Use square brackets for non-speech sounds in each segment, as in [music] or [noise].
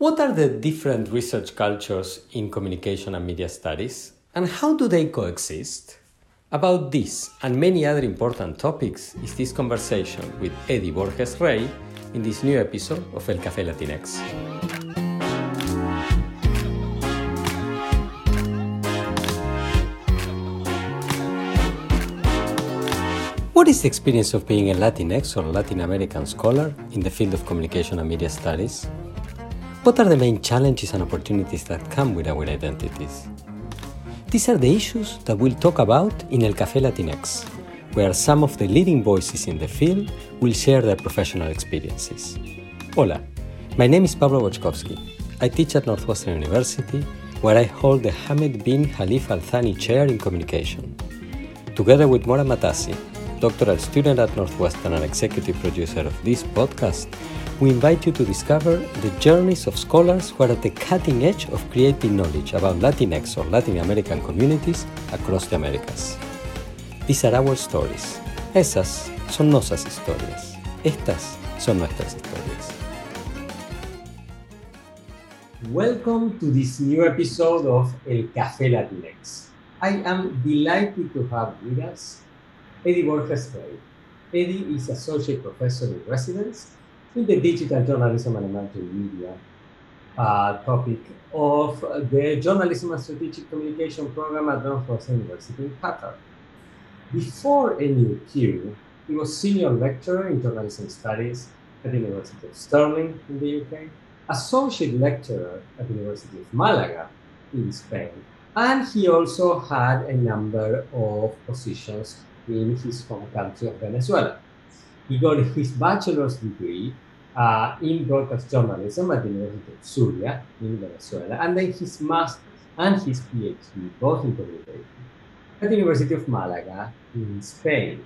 What are the different research cultures in communication and media studies, and how do they coexist? About this and many other important topics is this conversation with Eddy Borges-Rey in this new episode of El Café Latinx. What is the experience of being a Latinx or Latin American scholar in the field of communication and media studies? What are the main challenges and opportunities that come with our identities? These are the issues that we'll talk about in El Café Latinx, where some of the leading voices in the field will share their professional experiences. Hola, my name is Pablo Boczkowski. I teach at Northwestern University, where I hold the Hamad bin Khalifa Al Thani Chair in Communication. Together with Mora Matassi, doctoral student at Northwestern and executive producer of this podcast, we invite you to discover the journeys of scholars who are at the cutting edge of creating knowledge about Latinx or Latin American communities across the Americas. These are our stories. Esas son nuestras historias. Estas son nuestras historias. Welcome to this new episode of El Café Latinx. I am delighted to have with us Eddy Borges. Eddy is Associate Professor in Residence in the digital journalism and emerging media uh, topic of the Journalism and Strategic Communication program at Northwestern University in Qatar. Before NUQ, he was senior lecturer in journalism studies at the University of Stirling in the UK, associate lecturer at the University of Malaga in Spain, and he also had a number of positions in his home country of Venezuela. He got his bachelor's degree uh, in broadcast journalism at the University of Zulia in Venezuela, and then his master's and his PhD, both in communication, at the University of Malaga in Spain.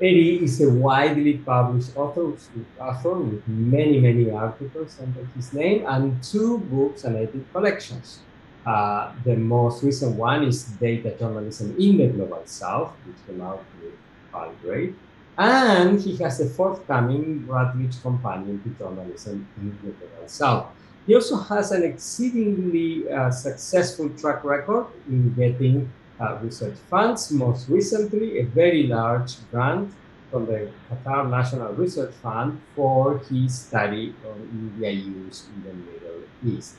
Eddy is a widely published author, author with many, many articles under his name and two books and eight collections. Uh, the most recent one is Data Journalism in the Global South, which came out with Palgrave. And he has a forthcoming Routledge Companion to Journalism in the Global South. He also has an exceedingly uh, successful track record in getting uh, research funds. Most recently, a very large grant from the Qatar National Research Fund for his study on media use in the Middle East.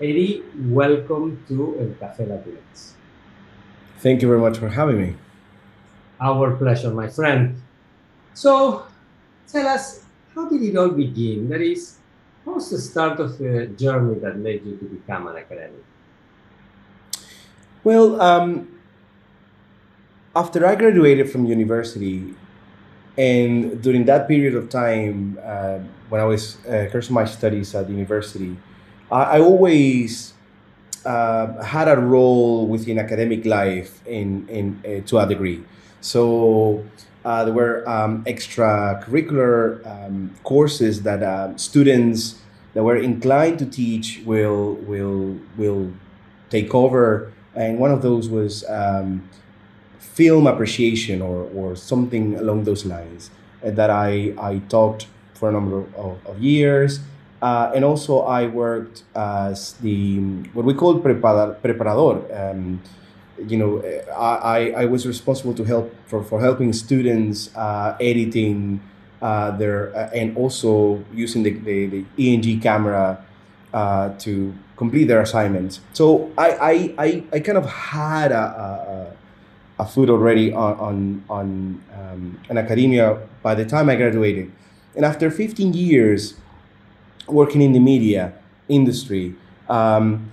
Eddy, welcome to El Café Latinx. Thank you very much for having me. Our pleasure, my friend. So tell us, how did it all begin? That is, what was the start of the journey that led you to become an academic? Well, um, after I graduated from university, and during that period of time, uh, when I was uh, cursing my studies at the university, I, I always uh, had a role within academic life in, in uh, to a degree. So uh, there were um, extracurricular um, courses that uh, students that were inclined to teach will will will take over, and one of those was um, film appreciation or, or something along those lines uh, that I, I taught for a number of, of years. Uh, and also I worked as the what we call preparador. You know, I, I was responsible to help for, for helping students uh, editing uh, their uh, and also using the, the, the ENG camera uh, to complete their assignments. So I, I, I, I kind of had a, a, a foot already on, on, on um, an academia by the time I graduated. And after 15 years working in the media industry, um,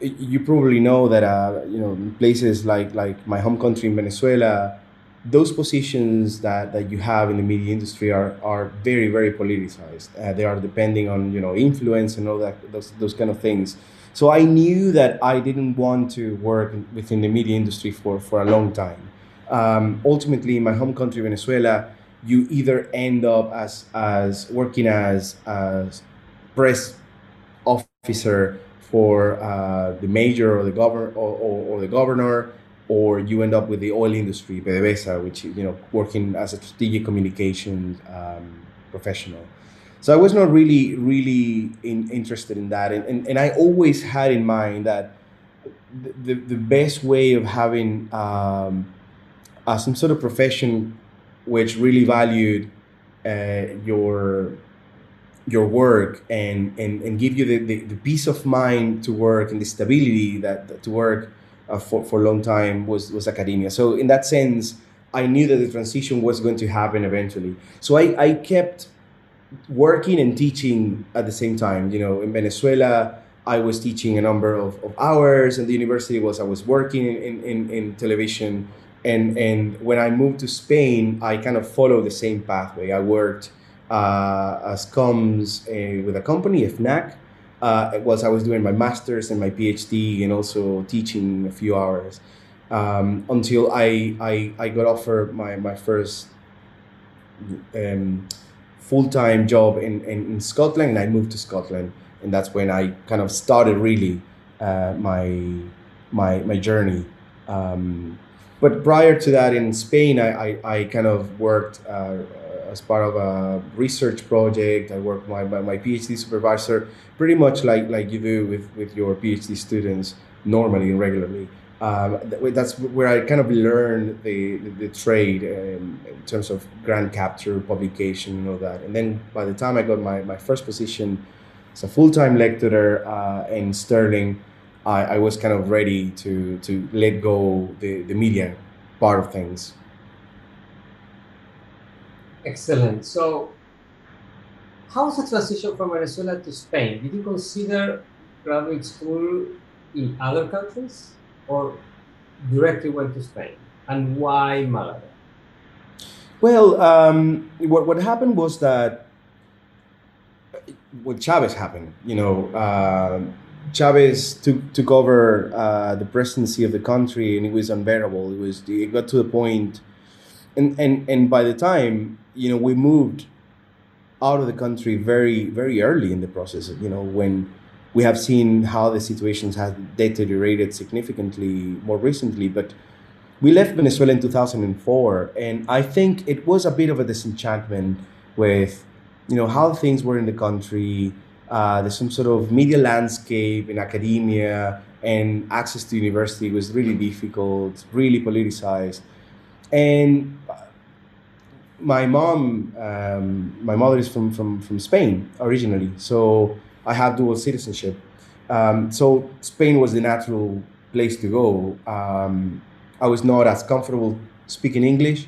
you probably know that uh, you know places like like my home country in Venezuela, those positions that, that you have in the media industry are are very very politicized. Uh, they are depending on you know influence and all that those those kind of things. So I knew that I didn't want to work within the media industry for for a long time. Um, ultimately, in my home country Venezuela, you either end up as as working as as press officer for uh, the major or the governor or, or, or, the governor, or you end up with the oil industry, PDVSA, which you know working as a strategic communication um, professional. So I was not really, really in, interested in that. And, and, and I always had in mind that the, the best way of having um, uh, some sort of profession which really valued uh, your your work and, and, and give you the, the, the, peace of mind to work and the stability that, that to work uh, for, for a long time was, was academia. So in that sense, I knew that the transition was going to happen eventually. So I, I kept working and teaching at the same time. You know, in Venezuela, I was teaching a number of, of hours, and the university was I was working in, in, in television. And, and when I moved to Spain, I kind of followed the same pathway. I worked as comms uh, with a company, FNAC. Uh, was I was doing my master's and my PhD and also teaching a few hours um, until I, I, I got offered my, my first um, full time job in, in, in, Scotland, and I moved to Scotland, and that's when I kind of started really uh, my my my journey. Um, but prior to that, in Spain, I, I, I kind of worked uh, as part of a research project. I worked my, my, my PhD supervisor, pretty much like, like you do with, with your PhD students normally and regularly um, that's where I kind of learned the, the, the trade in, in, terms of grant capture, publication, and all that. And then by the time I got my, my first position as a full time lecturer uh, in Stirling, I, I was kind of ready to, to let go the, the media part of things. Excellent. So, how was the transition from Venezuela to Spain? Did you consider graduate school in other countries? or directly went to Spain? And why Malaga? Well, um, what, what happened was that what Chavez happened, you know, uh, Chavez took, took over uh, the presidency of the country and it was unbearable. It was it got to the point, and, and, and by the time, you know, we moved out of the country very, very early in the process, you know, when we have seen how the situations have deteriorated significantly more recently, but we left Venezuela in 2004, and I think it was a bit of a disenchantment with, you know, how things were in the country. Uh, there's some sort of media landscape in academia, and access to university was really difficult, really politicized, and my mom, um, my mother is from, from, from Spain originally, so I have dual citizenship. Um, so Spain was the natural place to go. Um, I was not as comfortable speaking English,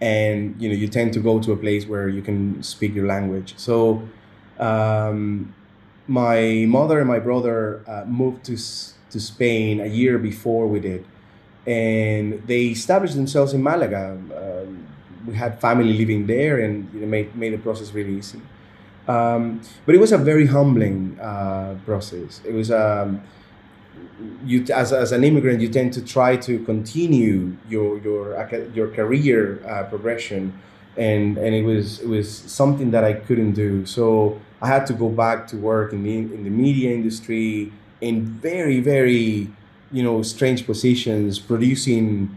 and you know you tend to go to a place where you can speak your language. So um, my mother and my brother uh, moved to to Spain a year before we did, and they established themselves in Malaga. Um, we had family living there, and made made the process really easy. Um, but it was a very humbling uh, process. It was um, you as, as an immigrant, you tend to try to continue your your your career uh, progression, and and it was it was something that I couldn't do. So I had to go back to work in the in the media industry in very very you know strange positions, producing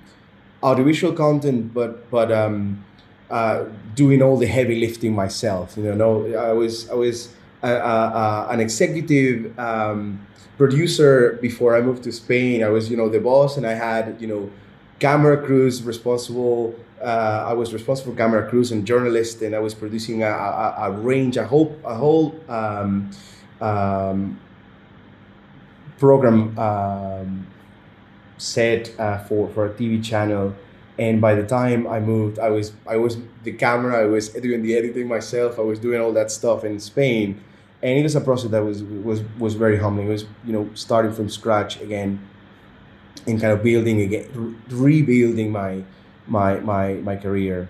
audiovisual content, but but um, uh, doing all the heavy lifting myself. You know, no, I was I was a, a, a, an executive um, producer before I moved to Spain. I was you know the boss, and I had you know camera crews responsible. Uh, I was responsible for camera crews and journalists, and I was producing a, a, a range, a whole a whole um, um, program um, set uh, for for a TV channel and by the time I moved, I was I was the camera, I was doing the editing myself, I was doing all that stuff in Spain, and it was a process that was was was very humbling. It was you know starting from scratch again, and kind of building again, rebuilding my my my my career.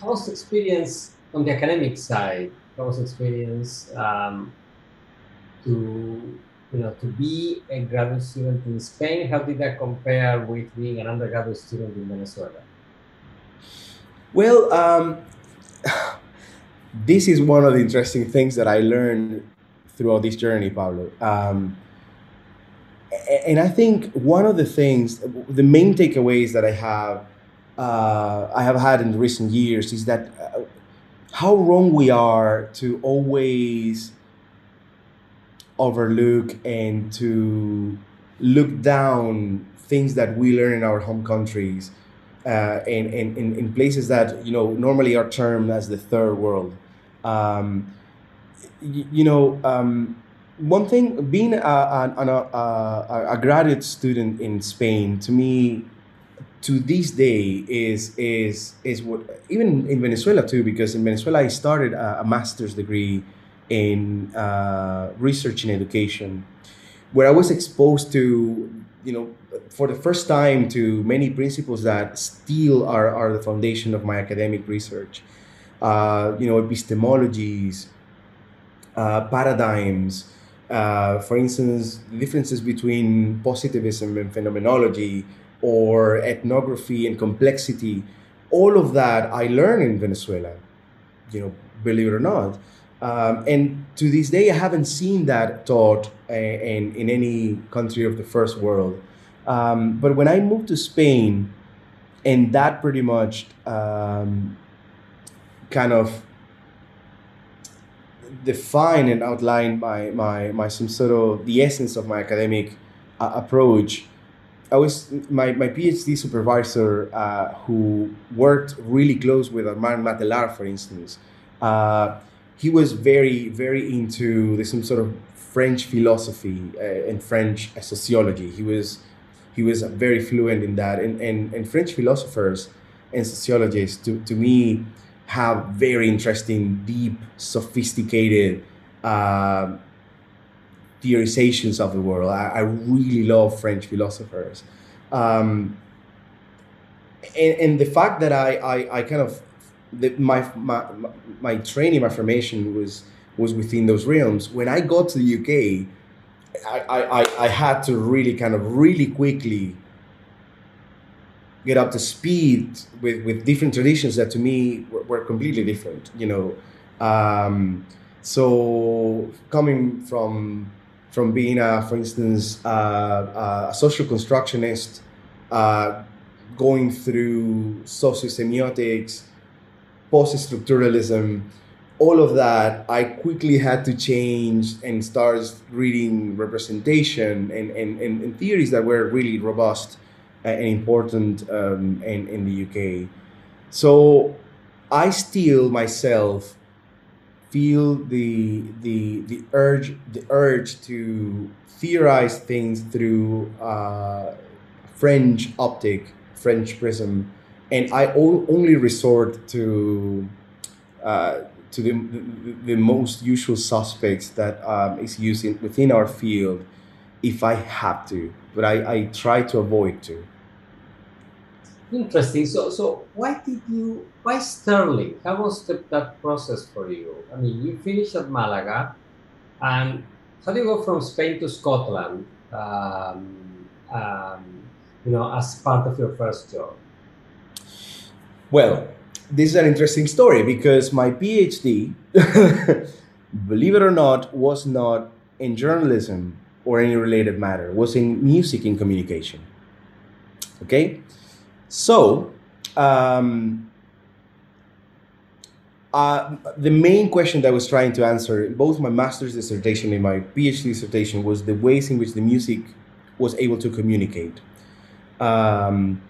How was the experience on the academic side? How was the experience um, to you know, to be a graduate student in Spain, how did that compare with being an undergraduate student in Venezuela? Well, um, [sighs] this is one of the interesting things that I learned throughout this journey, Pablo. Um, and I think one of the things, the main takeaways that I have, uh, I have had in recent years is that uh, how wrong we are to always overlook and to look down things that we learn in our home countries uh, and, and, and in places that you know normally are termed as the third world. Um, you, you know, um, one thing being a, a, a, a, graduate student in Spain to me to this day is is is what even in Venezuela too because in Venezuela I started a, a master's degree in uh, research and education where I was exposed to you know for the first time to many principles that still are, are the foundation of my academic research uh, you know epistemologies uh, paradigms uh, for instance, differences between positivism and phenomenology or ethnography and complexity, all of that I learned in Venezuela, you know, believe it or not. Um, and to this day, I haven't seen that taught uh, in, in any country of the first world. Um, but when I moved to Spain, and that pretty much um, kind of define and outline my my my some sort of the essence of my academic uh, approach. I was my, my PhD supervisor uh, who worked really close with Armand Mattelart, for instance. Uh, he was very very into the, some sort of French philosophy uh, and French sociology. He was he was very fluent in that, and and, and French philosophers and sociologists to, to me have very interesting, deep, sophisticated uh, theorizations of the world. I, I, really love French philosophers. Um, and, and, the fact that I, I, I kind of, the, my, my, my training, my formation was, was within those realms. When I got to the UK, I, I, I had to really kind of really quickly get up to speed with, with different traditions that to me were, were completely different, you know. Um, so coming from from being a, for instance, uh, a social constructionist, uh, going through sociosemiotics, post-structuralism, all of that, I quickly had to change and start reading representation and, and, and, theories that were really robust and important um, in, in the UK. So I still myself feel the, the, the, urge, the urge to theorize things through uh, French optic, French prism, and I only resort to uh, to the, the, the, most usual suspects that um, is used in, within our field if I have to, but I, I try to avoid to. Interesting. So, so why did you? Why Stirling? How was the, that process for you? I mean, you finished at Malaga, and how do you go from Spain to Scotland? Um, um, you know, as part of your first job. Well, this is an interesting story because my PhD, [laughs] believe it or not, was not in journalism or any related matter. Was in music and communication. Okay so, um, uh, the main question that I was trying to answer in both my master's dissertation and my PhD dissertation was the ways in which the music was able to communicate. Um,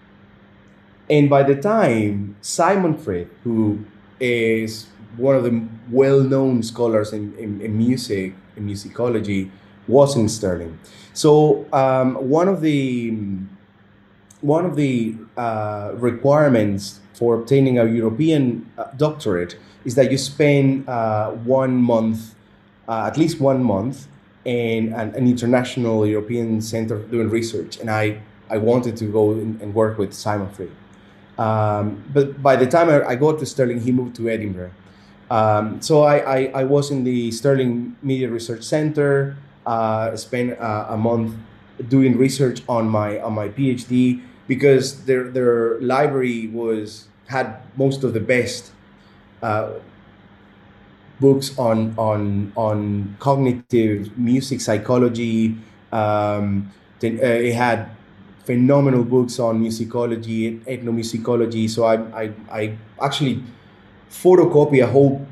and by the time Simon Frith, who is one of the well-known scholars in, in, in music, in musicology, was in Stirling. So um, one of the one of the uh, requirements for obtaining a European uh, doctorate is that you spend uh, one month, uh, at least one month, in an, an, international European center doing research. And I, I wanted to go and, and work with Simon Frith. Um, but by the time I, I, got to Stirling, he moved to Edinburgh. Um, so I, I, I, was in the Stirling Media Research Center, uh, spent uh, a month doing research on my on my PhD because their their library was had most of the best uh, books on on on cognitive music psychology. Um, uh, it had phenomenal books on musicology, ethnomusicology. So I I, I actually photocopy a whole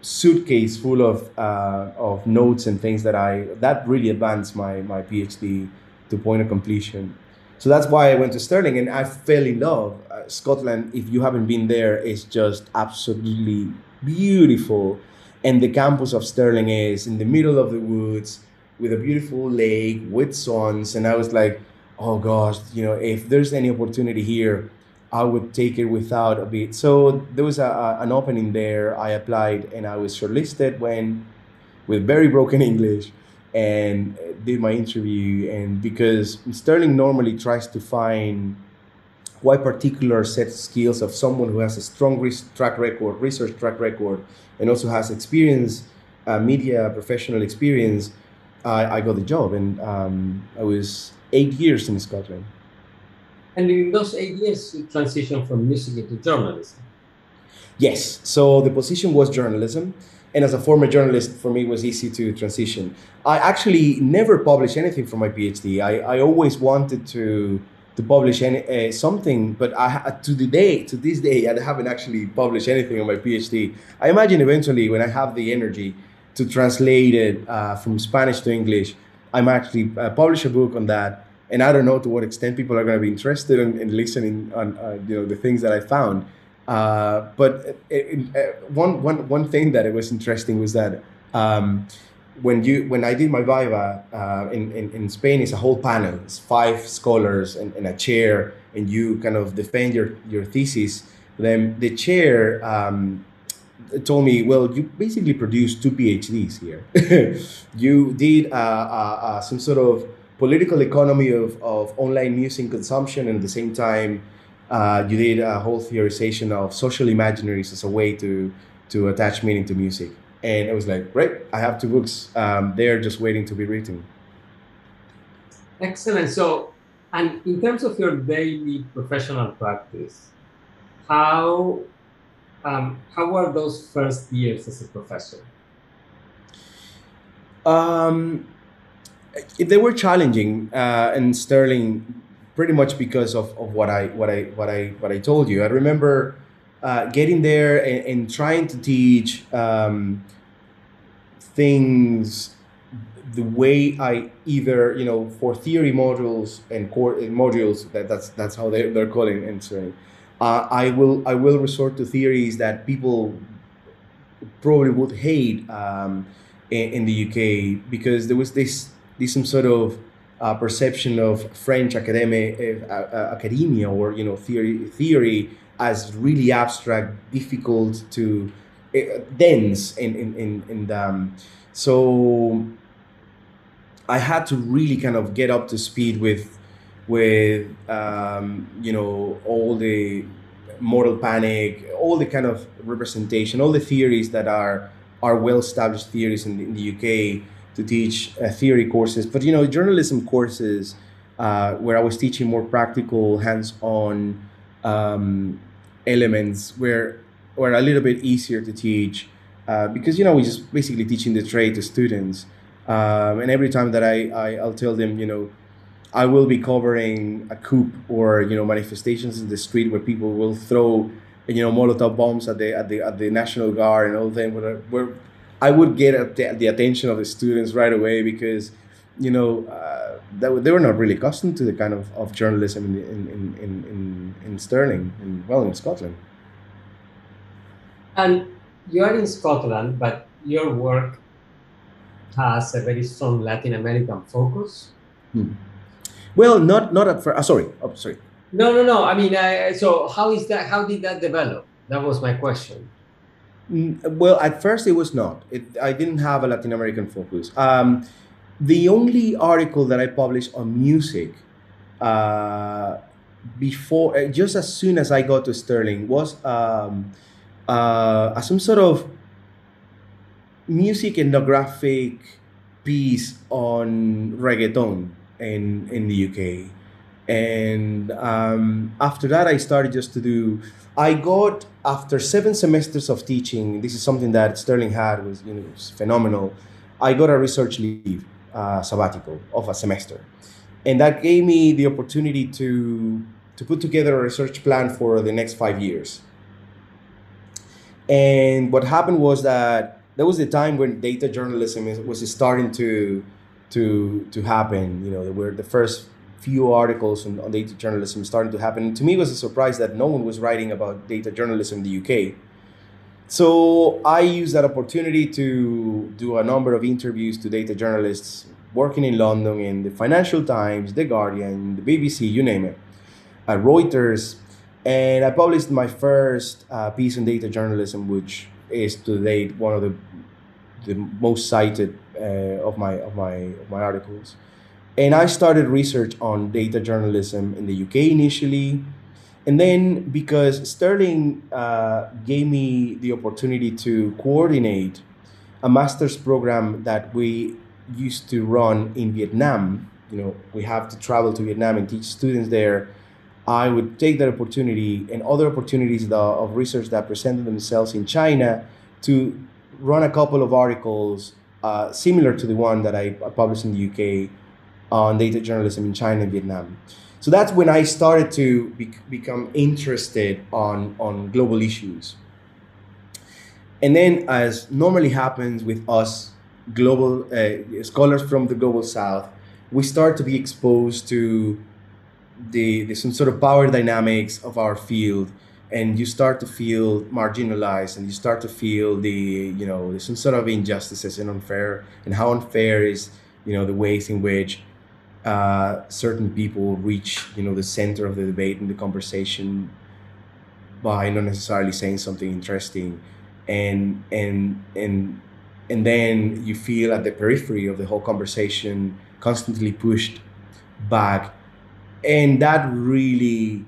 suitcase full of uh, of notes and things that I that really advanced my my PhD to point of completion. So that's why I went to Stirling and I fell in love. Uh, Scotland, if you haven't been there, is just absolutely beautiful. And the campus of Stirling is in the middle of the woods with a beautiful lake with swans. And I was like, oh gosh, you know, if there's any opportunity here, I would take it without a bit. So there was a, a, an opening there. I applied and I was shortlisted when, with very broken [laughs] English, and did my interview. And because Stirling normally tries to find quite particular set skills of someone who has a strong track record, research track record, and also has experience, uh, media professional experience, I, I got the job. And um, I was eight years in Scotland. And in those eight years, you transitioned from music into journalism. Yes. So the position was journalism. And as a former journalist, for me, it was easy to transition. I actually never published anything for my PhD. I, I always wanted to to publish any, uh, something, but I to the day to this day I haven't actually published anything on my PhD. I imagine eventually when I have the energy to translate it uh, from Spanish to English, I'm actually uh, publish a book on that and I don't know to what extent people are going to be interested in, in listening on uh, you know the things that I found. Uh, but it, it, uh, one, one, one thing that it was interesting was that um, when you when I did my viva uh, in, in, in Spain, it's a whole panel. It's five scholars and, and a chair, and you kind of defend your your thesis. Then the chair um, told me, well, you basically produced two PhDs here. [laughs] you did uh, uh, some sort of political economy of, of online music consumption and at the same time uh, you did a whole theorization of social imaginaries as a way to to attach meaning to music. And I was like great i have two books um, they're just waiting to be written. Excellent. So and in terms of your daily professional practice how um, how were those first years as a professor um, they were challenging uh, and Stirling pretty much because of, of what I what I what I what I told you. I remember uh, getting there and, and, trying to teach um, things the way I either you know for theory modules and core modules that that's that's how they they're calling and Stirling. Uh, I will I will resort to theories that people probably would hate um, in, in the UK because there was this this some sort of uh, perception of French academic uh, uh, academia or you know theory theory as really abstract, difficult to uh, dense, in in, in um, so I had to really kind of get up to speed with with um, you know all the moral panic, all the kind of representation, all the theories that are are well established theories in the, in the UK to teach uh, theory courses, but you know, journalism courses uh, where I was teaching more practical, hands-on um, elements were were a little bit easier to teach uh, because you know we're just basically teaching the trade to students. Um, and every time that I, I I'll tell them, you know, I will be covering a coup or you know manifestations in the street where people will throw you know Molotov bombs at the at the at the National Guard and all that. Where, where I would get the attention of the students right away because, you know, uh, they, they were not really accustomed to the kind of, of journalism in, in, in, in, in Stirling, in, well, in Scotland. And you are in Scotland, but your work has a very strong Latin American focus. Hmm. Well, not not at first. Uh, sorry, oh, sorry. No, no, no. I mean, I, so how is that? How did that develop? That was my question. Mm, well, at first it was not. It, I didn't have a Latin American focus. Um, the only article that I published on music uh, before, uh, just as soon as I got to Stirling, was um, uh, some sort of music ethnographic piece on reggaeton in in the UK. And um, after that, I started just to do I got after seven semesters of teaching. This is something that Stirling had was you know was phenomenal. I got a research leave uh, sabbatical of a semester, and that gave me the opportunity to to put together a research plan for the next five years. And what happened was that there was a time when data journalism was starting to to to happen. You know, were the first few articles on, on data journalism starting to happen. And to me, it was a surprise that no one was writing about data journalism in the UK. So I used that opportunity to do a number of interviews to data journalists working in London in the Financial Times, The Guardian, the BBC, you name it, at Reuters. And I published my first uh, piece on data journalism, which is to date one of the the most cited uh, of my of my of my articles. And I started research on data journalism in the UK initially, and then because Stirling uh, gave me the opportunity to coordinate a master's program that we used to run in Vietnam, you know, we have to travel to Vietnam and teach students there. I would take that opportunity and other opportunities of research that presented themselves in China to run a couple of articles uh, similar to the one that I published in the UK on data journalism in China and Vietnam. So that's when I started to be- become interested on, on global issues. And then, as normally happens with us global uh, scholars from the global south, we start to be exposed to the, the some sort of power dynamics of our field and you start to feel marginalized and you start to feel the you know some sort of injustices and unfair and how unfair is you know the ways in which uh, certain people reach you know the center of the debate and the conversation by not necessarily saying something interesting. And and and and then you feel at the periphery of the whole conversation constantly pushed back. And that really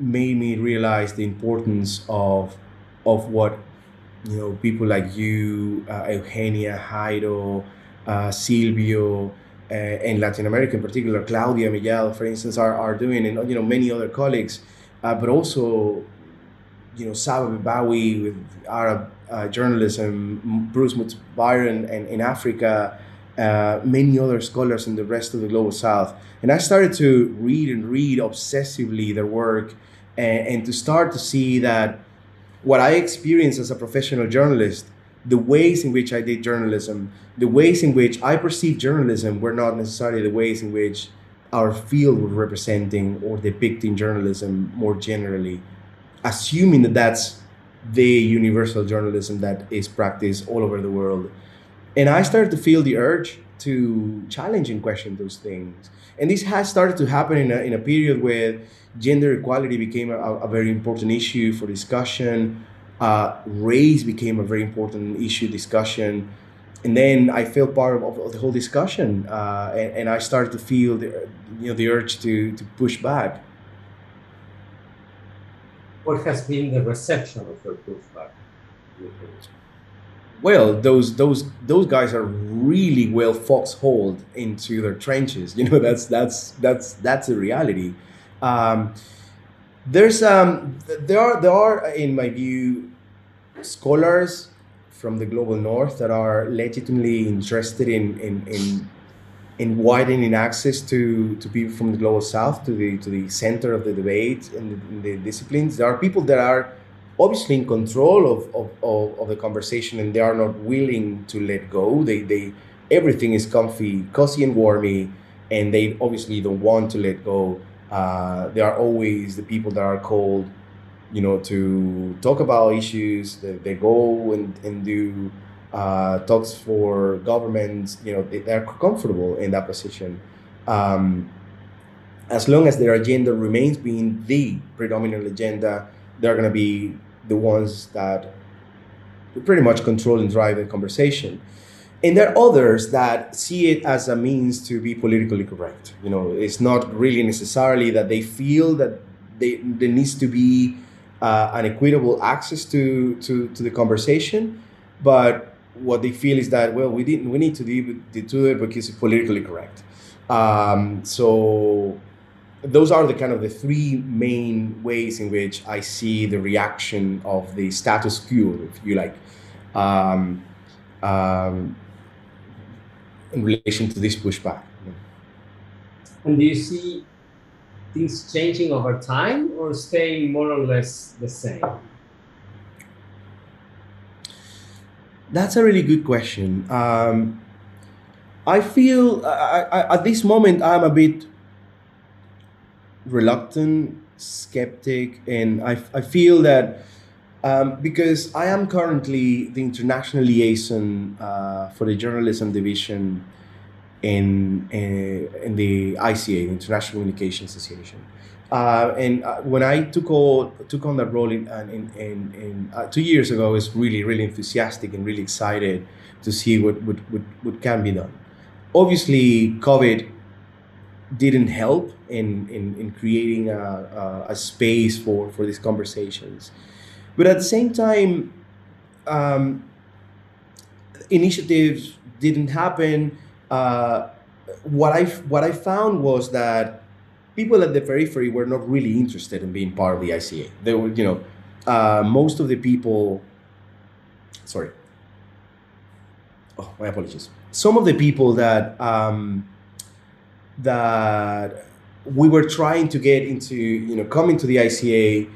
made me realize the importance of of what you know people like you, uh, Eugenia, Jairo, uh, Silvio, uh, and Latin America in particular, Claudia Miguel, for instance, are, are doing, and you know many other colleagues, uh, but also you know Saba Bebawi with Arab uh, journalism, Bruce Mutsvairo, and in Africa. Uh, many other scholars in the rest of the global south. And I started to read and read obsessively their work and, and to start to see that what I experienced as a professional journalist, the ways in which I did journalism, the ways in which I perceived journalism were not necessarily the ways in which our field was representing or depicting journalism more generally, assuming that that's the universal journalism that is practiced all over the world. And I started to feel the urge to challenge and question those things. And this has started to happen in a, in a period where gender equality became a, a very important issue for discussion. Uh, race became a very important issue discussion. And then I felt part of, of the whole discussion, uh, and, and, I started to feel the, you know, the urge to, to push back. What has been the reception of your pushback? Well, those those those guys are really well foxholed into their trenches. [laughs] You know, that's that's that's that's a reality. Um, there's um, there are there are in my view scholars from the global north that are legitimately interested in in, in in widening access to, to people from the global south to the to the center of the debate and the, the disciplines. There are people that are obviously in control of, of, of, of, the conversation and they are not willing to let go. They, they everything is comfy, cozy and warmy, and they obviously don't want to let go. Uh, there are always the people that are called, you know, to talk about issues. They, they go and, and do uh, talks for governments. You know, they, they're comfortable in that position. Um, as long as their agenda remains being the predominant agenda, they're going to be the ones that pretty much control and drive the conversation. And there are others that see it as a means to be politically correct. You know, it's not really necessarily that they feel that they, there needs to be uh, an equitable access to, to, to the conversation, but what they feel is that well, we didn't we need to do, to do it because it's politically correct. Um, so those are the kind of the three main ways in which I see the reaction of the status quo, if you like, um, um, in relation to this pushback. And do you see things changing over time or staying more or less the same? That's a really good question. Um, I feel I, I, at this moment I'm a bit reluctant, skeptic, and I, I feel that um, because I am currently the international liaison uh, for the journalism division in, in, in the ICA, the International Communication Association. Uh, and uh, when I took on took on that role in, in, in, in uh, two years ago, I was really really enthusiastic and really excited to see what what, what, what can be done. Obviously, COVID didn't help in, in, in creating a, a, a space for, for these conversations. But at the same time, um, initiatives didn't happen. Uh, what I what I found was that people at the periphery were not really interested in being part of the ICA. They were, you know, uh, most of the people. Sorry. Oh, my apologies. Some of the people that um, that we were trying to get into, you know, coming to the ICA,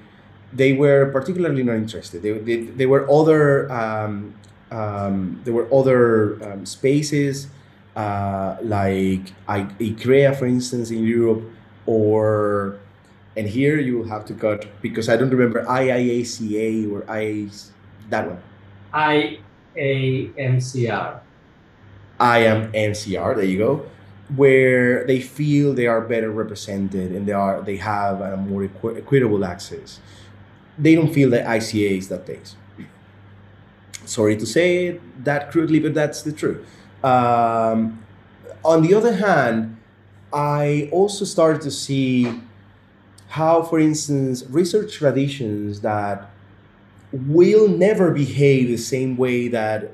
they were particularly not interested. They, they, they were other, um, um, there were other um, spaces uh, like I, ECREA, for instance, in Europe, or, and here you will have to cut because I don't remember IIACA or I, that one. IAMCR. I am NCR, there you go where they feel they are better represented and they are they have a more equi- equitable access. They don't feel that ICA is that place. Sorry to say it that crudely, but that's the truth. Um, on the other hand, I also started to see how, for instance, research traditions that will never behave the same way that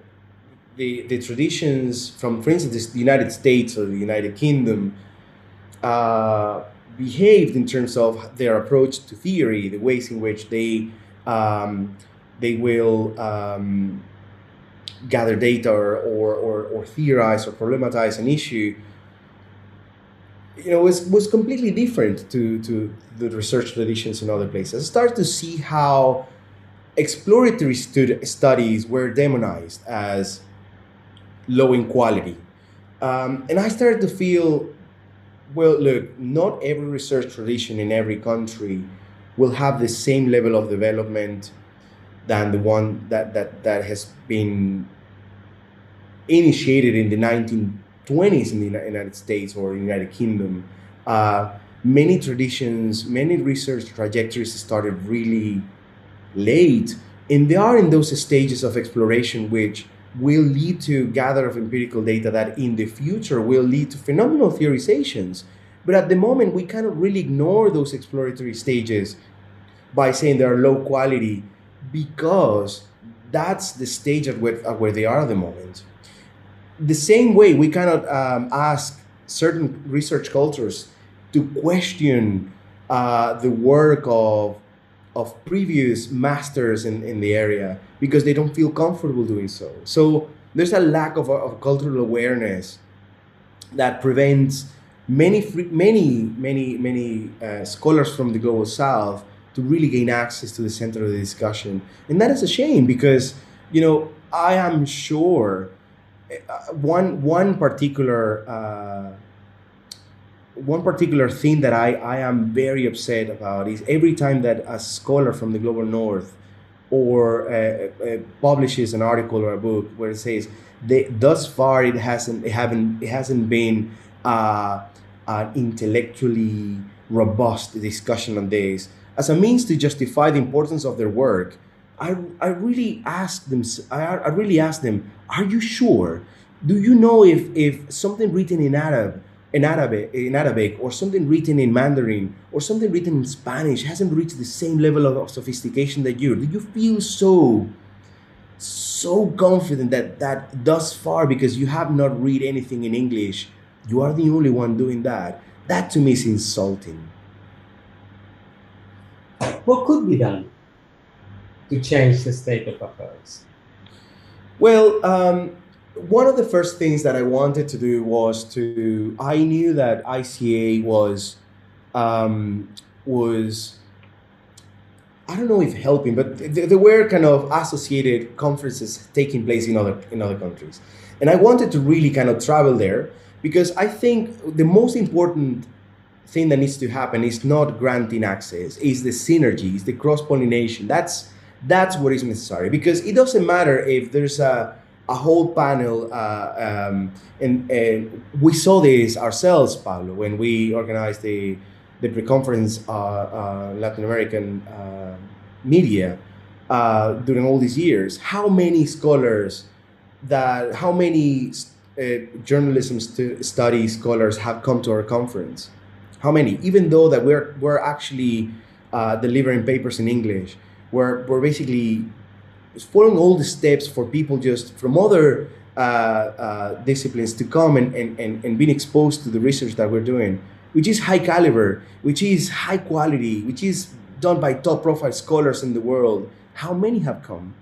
the, the traditions from, for instance, the United States or the United Kingdom uh, behaved in terms of their approach to theory, the ways in which they um, they will um, gather data or, or, or, or, theorize or problematize an issue. You know, was was completely different to, to the research traditions in other places. I started to see how exploratory stud- studies were demonized as low in quality. Um, and I started to feel, well, look, not every research tradition in every country will have the same level of development than the one that, that, that has been initiated in the 1920s in the United States or United Kingdom. Uh, many traditions, many research trajectories started really late, and they are in those stages of exploration which will lead to gather of empirical data that in the future will lead to phenomenal theorizations. But at the moment, we cannot really ignore those exploratory stages by saying they are low quality because that's the stage at where, at where they are at the moment. The same way, we cannot um, ask certain research cultures to question uh, the work of of previous masters in, in the area because they don't feel comfortable doing so. So there's a lack of, of cultural awareness that prevents many, many, many, many uh, scholars from the global south to really gain access to the center of the discussion. And that is a shame because, you know, I am sure uh, one, one particular uh, one particular thing that I, I am very upset about is every time that a scholar from the global north or uh, uh, publishes an article or a book where it says they, thus far it hasn't it haven't it hasn't been uh, an intellectually robust discussion on this. As a means to justify the importance of their work I, I really ask them I, I really ask them are you sure? Do you know if if something written in Arab in Arabic, in Arabic or something written in Mandarin or something written in Spanish hasn't reached the same level of, of sophistication that you do. You feel so so confident that that thus far because you have not read anything in English you are the only one doing that. That to me is insulting. What could be done to change the state of affairs? Well um, one of the first things that I wanted to do was to I knew that ICA was um, was I don't know if helping, but there were kind of associated conferences taking place in other in other countries, and I wanted to really kind of travel there because I think the most important thing that needs to happen is not granting access, is the synergy, is the cross pollination. That's that's what is necessary because it doesn't matter if there's a a whole panel, uh, um, and, and we saw this ourselves, Pablo, when we organized the the pre-conference uh, uh, Latin American uh, media during all these years. How many scholars that how many journalism st- study scholars have come to our conference? How many? Even though that we're we're actually delivering papers in English, we're we're basically following all the steps for people just from other uh, uh, disciplines to come and, and, and, and being exposed to the research that we're doing which is high caliber, which is high quality, which is done by top profile scholars in the world, how many have come?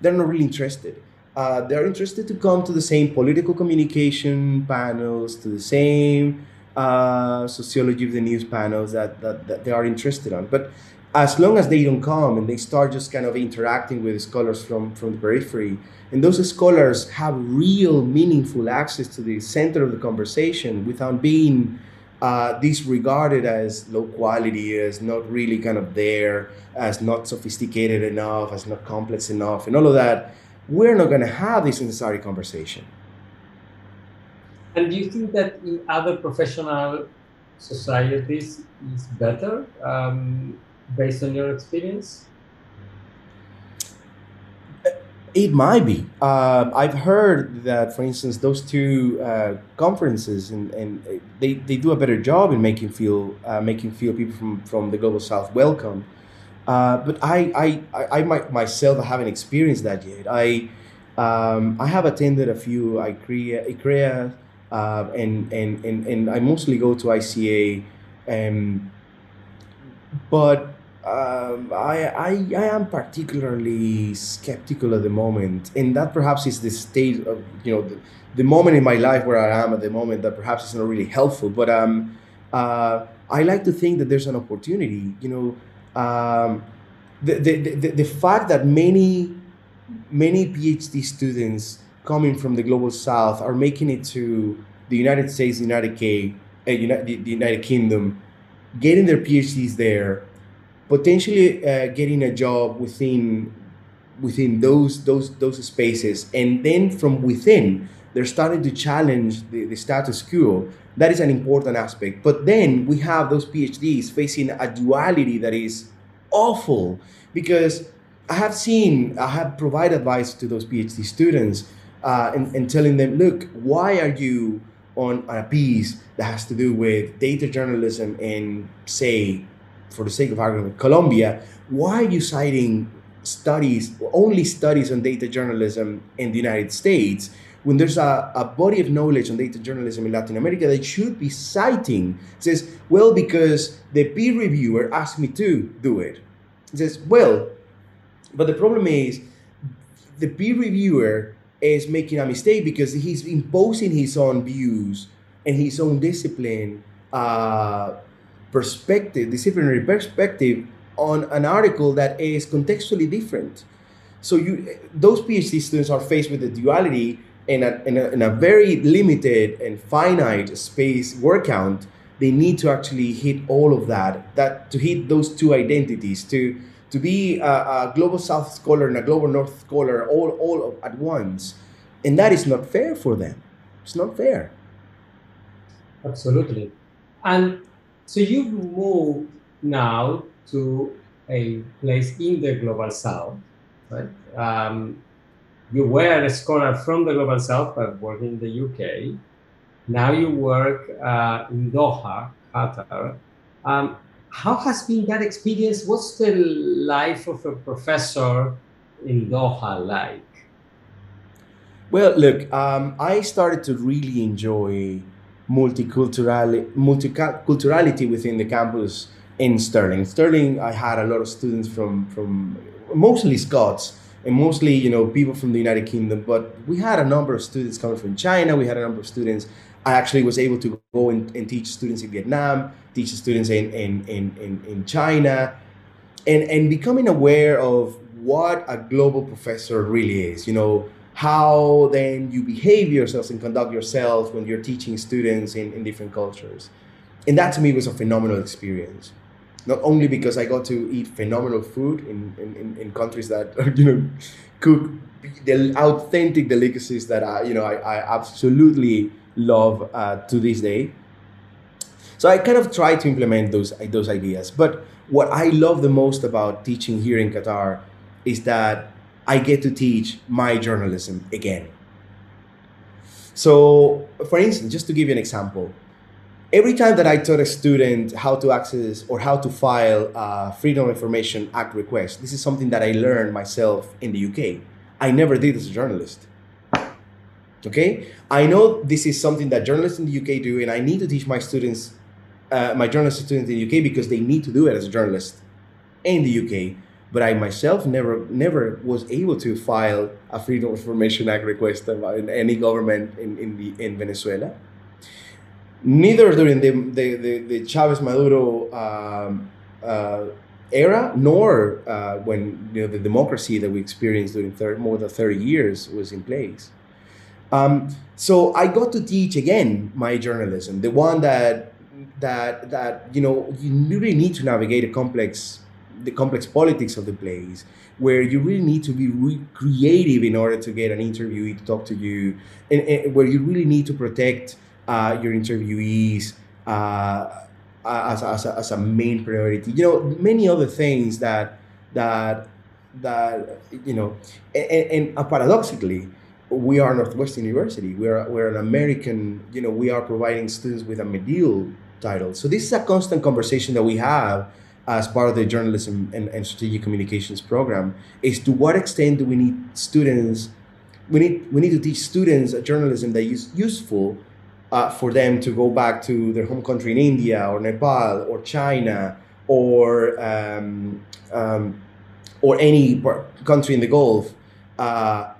They're not really interested. Uh, they're interested to come to the same political communication panels, to the same uh, sociology of the news panels that, that, that they are interested on. But as long as they don't come and they start just kind of interacting with scholars from, from the periphery, and those scholars have real meaningful access to the center of the conversation without being uh, disregarded as low quality, as not really kind of there, as not sophisticated enough, as not complex enough, and all of that, we're not going to have this necessary conversation. And do you think that in other professional societies is better um, based on your experience? It might be. Uh, I've heard that, for instance, those two uh, conferences and, and they, they do a better job in making feel uh, making feel people from, from the global south welcome. Uh, but I, I, I, I might, myself haven't experienced that yet. I um, I have attended a few ECREA, ECREA uh, and, and, and, and I mostly go to ICA. Um, but um, I, I, I am particularly skeptical at the moment, and that perhaps is the state of you know the, the moment in my life where I am at the moment that perhaps is not really helpful. But um, uh, I like to think that there's an opportunity. You know, um, the, the, the, the fact that many many PhD students coming from the global south are making it to the United States, United, K, uh, United, the United Kingdom, getting their PhDs there potentially uh, getting a job within within those those those spaces. And then from within they're starting to challenge the, the status quo. That is an important aspect. But then we have those phds facing a duality that is awful. Because i have seen i have provided advice to those phd students uh, and, and telling them look why are you on a piece that has to do with data journalism and say for the sake of argument, Colombia, why are you citing studies, only studies on data journalism in the United States, when there's a, a body of knowledge on data journalism in Latin America that should be citing? It says, well, because the peer reviewer asked me to do it. It says, well, but the problem is the peer reviewer is making a mistake because he's imposing his own views and his own discipline uh, perspective, disciplinary perspective on an article that is contextually different. So you, those PhD students are faced with the duality in a, in a, in a very limited and finite space word count. They need to actually hit all of that, that to hit those two identities, to to be a, a global South scholar and a global North scholar all all at once, and that is not fair for them. It's not fair. Absolutely, and so you've moved now to a place in the global south, right? Um, you were a scholar from the global south, but working in the UK. Now you work uh, in Doha, Qatar. Um, how has been that experience? What's the life of a professor in Doha like? Well, look, um, I started to really enjoy multiculturality, multiculturality within the campus in Stirling. Stirling, I had a lot of students from from mostly Scots and mostly you know people from the United Kingdom, but we had a number of students coming from China. We had a number of students. I actually was able to go and, and teach students in Vietnam, teach students in in, in, in, in China. and and becoming aware of what a global professor really is. You know, how then you behave yourselves and conduct yourselves when you're teaching students in, in different cultures. And that to me was a phenomenal experience. Not only because I got to eat phenomenal food in, in, in countries that, [laughs] you know, cook the authentic delicacies that I, you know, I, I absolutely love uh, to this day. So I kind of try to implement those, those ideas. But what I love the most about teaching here in Qatar is that I get to teach my journalism again. So, for instance, just to give you an example, every time that I taught a student how to access or how to file a Freedom of Information Act request, this is something that I learned myself in the UK. I never did as a journalist. Okay? I know this is something that journalists in the UK do, and I need to teach my students, uh, my journalist students in the UK, because they need to do it as a journalist in the UK but I myself never never was able to file a Freedom of Information Act request in any government in, in, the, in Venezuela. Neither during the, the, the, the Chavez Maduro um, uh, era, nor uh, when you know, the democracy that we experienced during more than 30 years was in place. Um, so I got to teach again my journalism, the one that that that you know you really need to navigate a complex the complex politics of the place, where you really need to be re- creative in order to get an interviewee to talk to you, and, and where you really need to protect uh, your interviewees uh, as, as, a, as a main priority. You know, many other things that that that you know, and, and paradoxically, we are Northwestern University. We're we're an American. You know, we are providing students with a Medill title. So this is a constant conversation that we have as part of the journalism and, and strategic communications program is to what extent do we need students we need we need to teach students a journalism that is useful uh, for them to go back to their home country in India or Nepal or China or um, um, or any country in the Gulf, uh,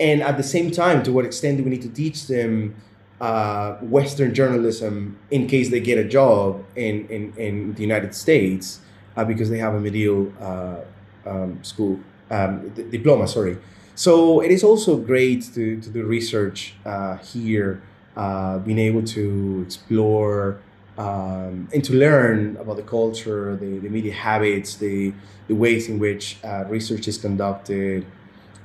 and at the same time, to what extent do we need to teach them uh, Western journalism in case they get a job in, in, in the United States uh, because they have a Medill uh, um, school um, d- diploma. Sorry. So it is also great to, to do research uh, here, uh, being able to explore um, and to learn about the culture, the, the media habits, the, the ways in which research is conducted.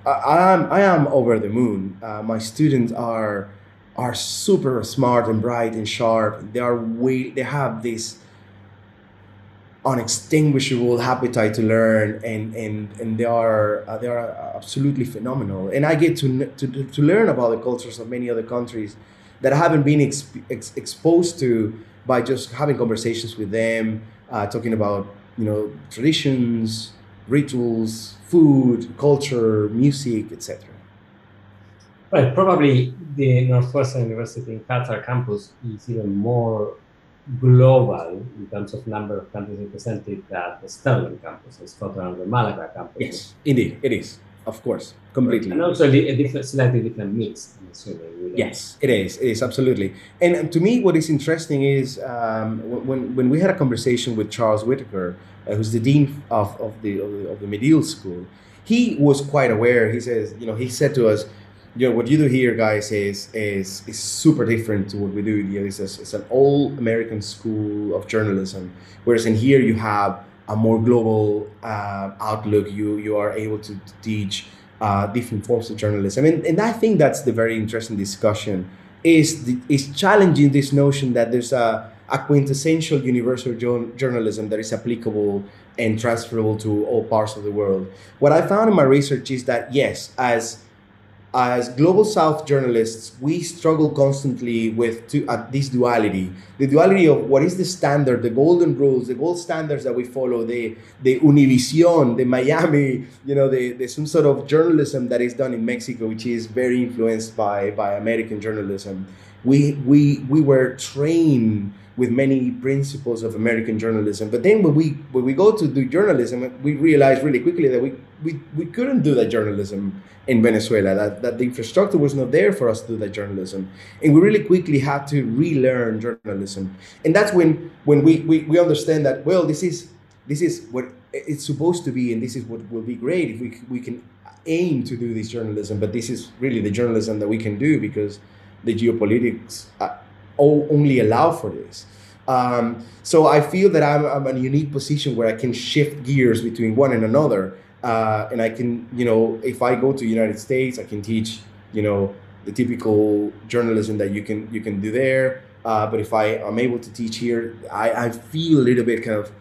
I, I, am, I am over the moon. my students are are super smart and bright and sharp. They are way they have this unextinguishable appetite to learn and and and they are uh, they are absolutely phenomenal and i get to, to to learn about the cultures of many other countries that i haven't been ex- ex- exposed to by just having conversations with them uh, talking about you know traditions rituals food culture music etc well, probably the Northwestern University in Qatar campus is even more global in terms of number of countries represented than the Stirling campus, the Scotland, the Malaga campus. Yes, indeed, it is. Of course, completely. And also a different, slightly different mix, I'm assuming. Yes, it is. It is absolutely. And to me, what is interesting is um, when when we had a conversation with Charles Whitaker, uh, who's the dean of, of the of the, of the Medill School, he was quite aware. He says, you know, he said to us, you know what you do here guys is is is super different to what we do. Here it's, a, it's an all american school of journalism whereas in here you have a more global uh, outlook. You you are able to, teach uh, different forms of journalism. And, and i think that's the very interesting discussion is the, is challenging this notion that there's a, a quintessential universal journalism that is applicable and transferable to all parts of the world. What i found in my research is that yes as as global south journalists we struggle constantly with to, uh, this duality. The duality of what is the standard the golden rules the gold standards that we follow the the univision the miami you know the, the some sort of journalism that is done in mexico which is very influenced by by american journalism. We we we were trained with many principles of American journalism. But then when we when we go to do journalism, we realize really quickly that we, we, we couldn't do that journalism in Venezuela, that, that the infrastructure was not there for us to do that journalism. And we really quickly had to relearn journalism. And that's when when we, we, we understand that, well, this is this is what it's supposed to be, and this is what will be great if we we can aim to do this journalism, but this is really the journalism that we can do because the geopolitics uh, only allow for this. Um, so I feel that I'm, I'm, in a unique position where I can shift gears between one and another. Uh, and I can, you know, if I go to United States, I can teach, you know, the typical journalism that you can you can do there. Uh, but if I am able to teach here, I, I feel a little bit kind of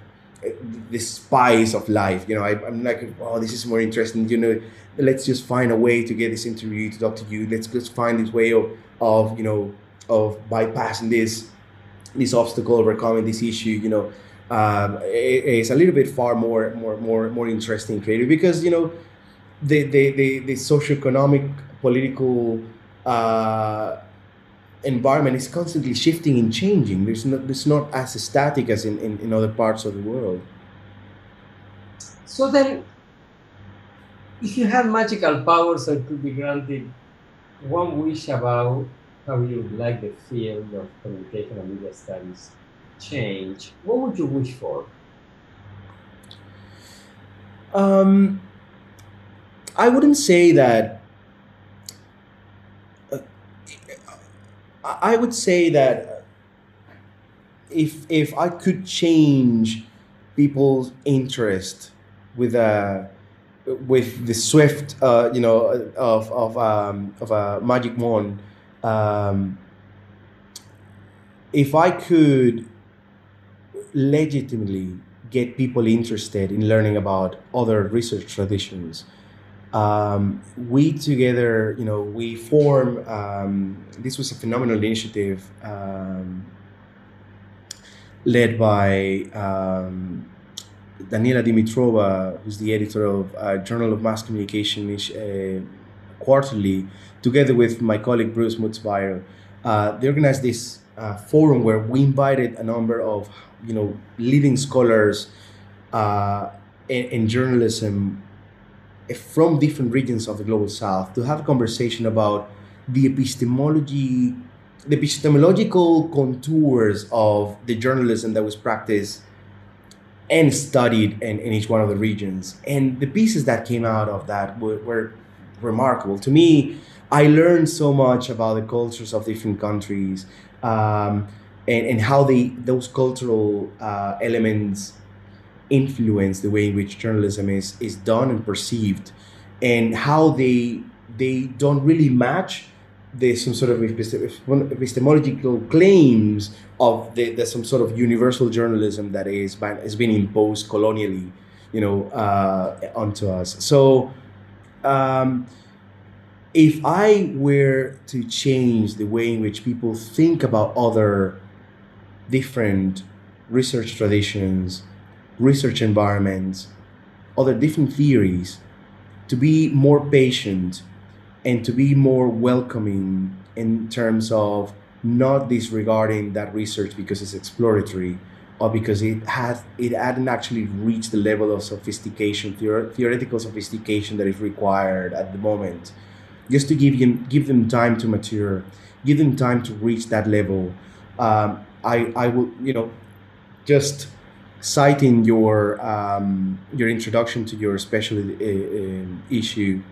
uh, the spice of life. You know, I, am like, oh, this is more interesting. You know, let's just find a way to get this interview to talk to you. Let's just find this way of, of you know, of bypassing this this obstacle, overcoming this issue, you know, um, it, it's a little bit far more more more more interesting creative because you know the the the, the socioeconomic political uh, environment is constantly shifting and changing. There's not it's not as static as in, in, in other parts of the world. So then if you had magical powers that could be granted one wish about how you would like the field of communication and media studies change, what would you wish for? Um, I wouldn't say that. Uh, I would say that if if I could change people's interest with a with the swift, uh, you know, of of um, of a magic wand um, if I could legitimately get people interested in learning about other research traditions, um, we together, you know, we form. Um, this was a phenomenal initiative um, led by um, Daniela Dimitrova, who's the editor of uh, Journal of Mass Communication uh, Quarterly together with my colleague Bruce Mutsvairo, uh, they organized this uh, forum where we invited a number of you know leading scholars uh, in, in, journalism from different regions of the global south to have a conversation about the epistemology the epistemological contours of the journalism that was practiced and studied in, in each one of the regions. And the pieces that came out of that were, were remarkable to me I learned so much about the cultures of different countries um, and, and how they those cultural uh, elements influence the way in which journalism is is done and perceived, and how they they don't really match the some sort of epistemological claims of the, the some sort of universal journalism that is but has been imposed colonially, you know, uh, onto us. So. Um, if I were to change the way in which people think about other different research traditions, research environments, other different theories, to be more patient and to be more welcoming in terms of not disregarding that research because it's exploratory or because it has it hadn't actually reached the level of sophistication theor- theoretical sophistication that is required at the moment just to give them give them time to mature, give them time to reach that level. Um, I I will you know just citing your um, your introduction to your special uh, uh, issue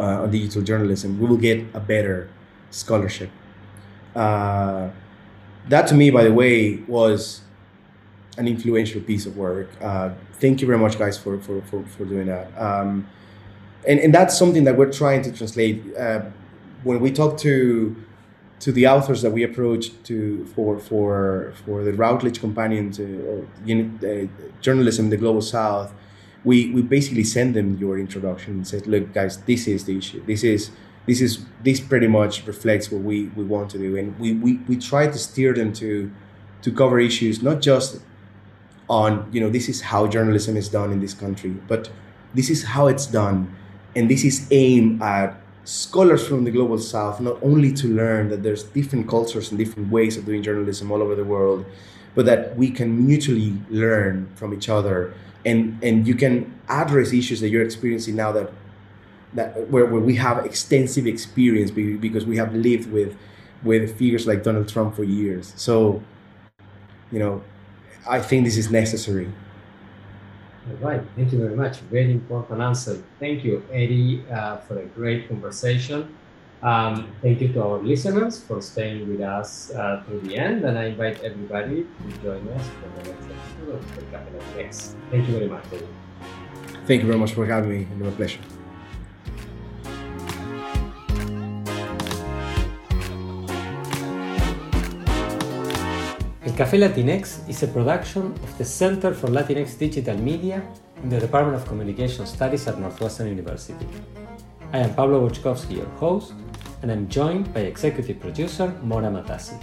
uh, on digital journalism, we will get a better scholarship. Uh, that to me, by the way, was an influential piece of work. Uh, thank you very much, guys, for for for, for doing that. Um, and and that's something that we're trying to translate uh, when we talk to to the authors that we approach to for for for the Routledge Companion to or, uh, journalism in the global south we we basically send them your introduction and said look guys this is the issue this is this is this pretty much reflects what we we want to do and we we, we try to steer them to to cover issues not just on you know this is how journalism is done in this country but this is how it's done. And this is aimed at scholars from the global south not only to learn that there's different cultures and different ways of doing journalism all over the world but that we can mutually learn from each other. And and you can address issues that you're experiencing now that that where, where we have extensive experience because we have lived with with figures like Donald Trump for years. So you know I think this is necessary All right, thank you very much. Very important answer. Thank you, Eddy, uh, for a great conversation. Um, thank you to our listeners for staying with us uh, to the end, and I invite everybody to join us for the next episode of the Cafe Next. Thank you very much, Eddy. Thank you very much for having me. It was a pleasure. El Café Latinx is a production of the Center for Latinx Digital Media in the Department of Communication Studies at Northwestern University. I am Pablo Boczkowski, your host, and I'm joined by executive producer Mona Matasi.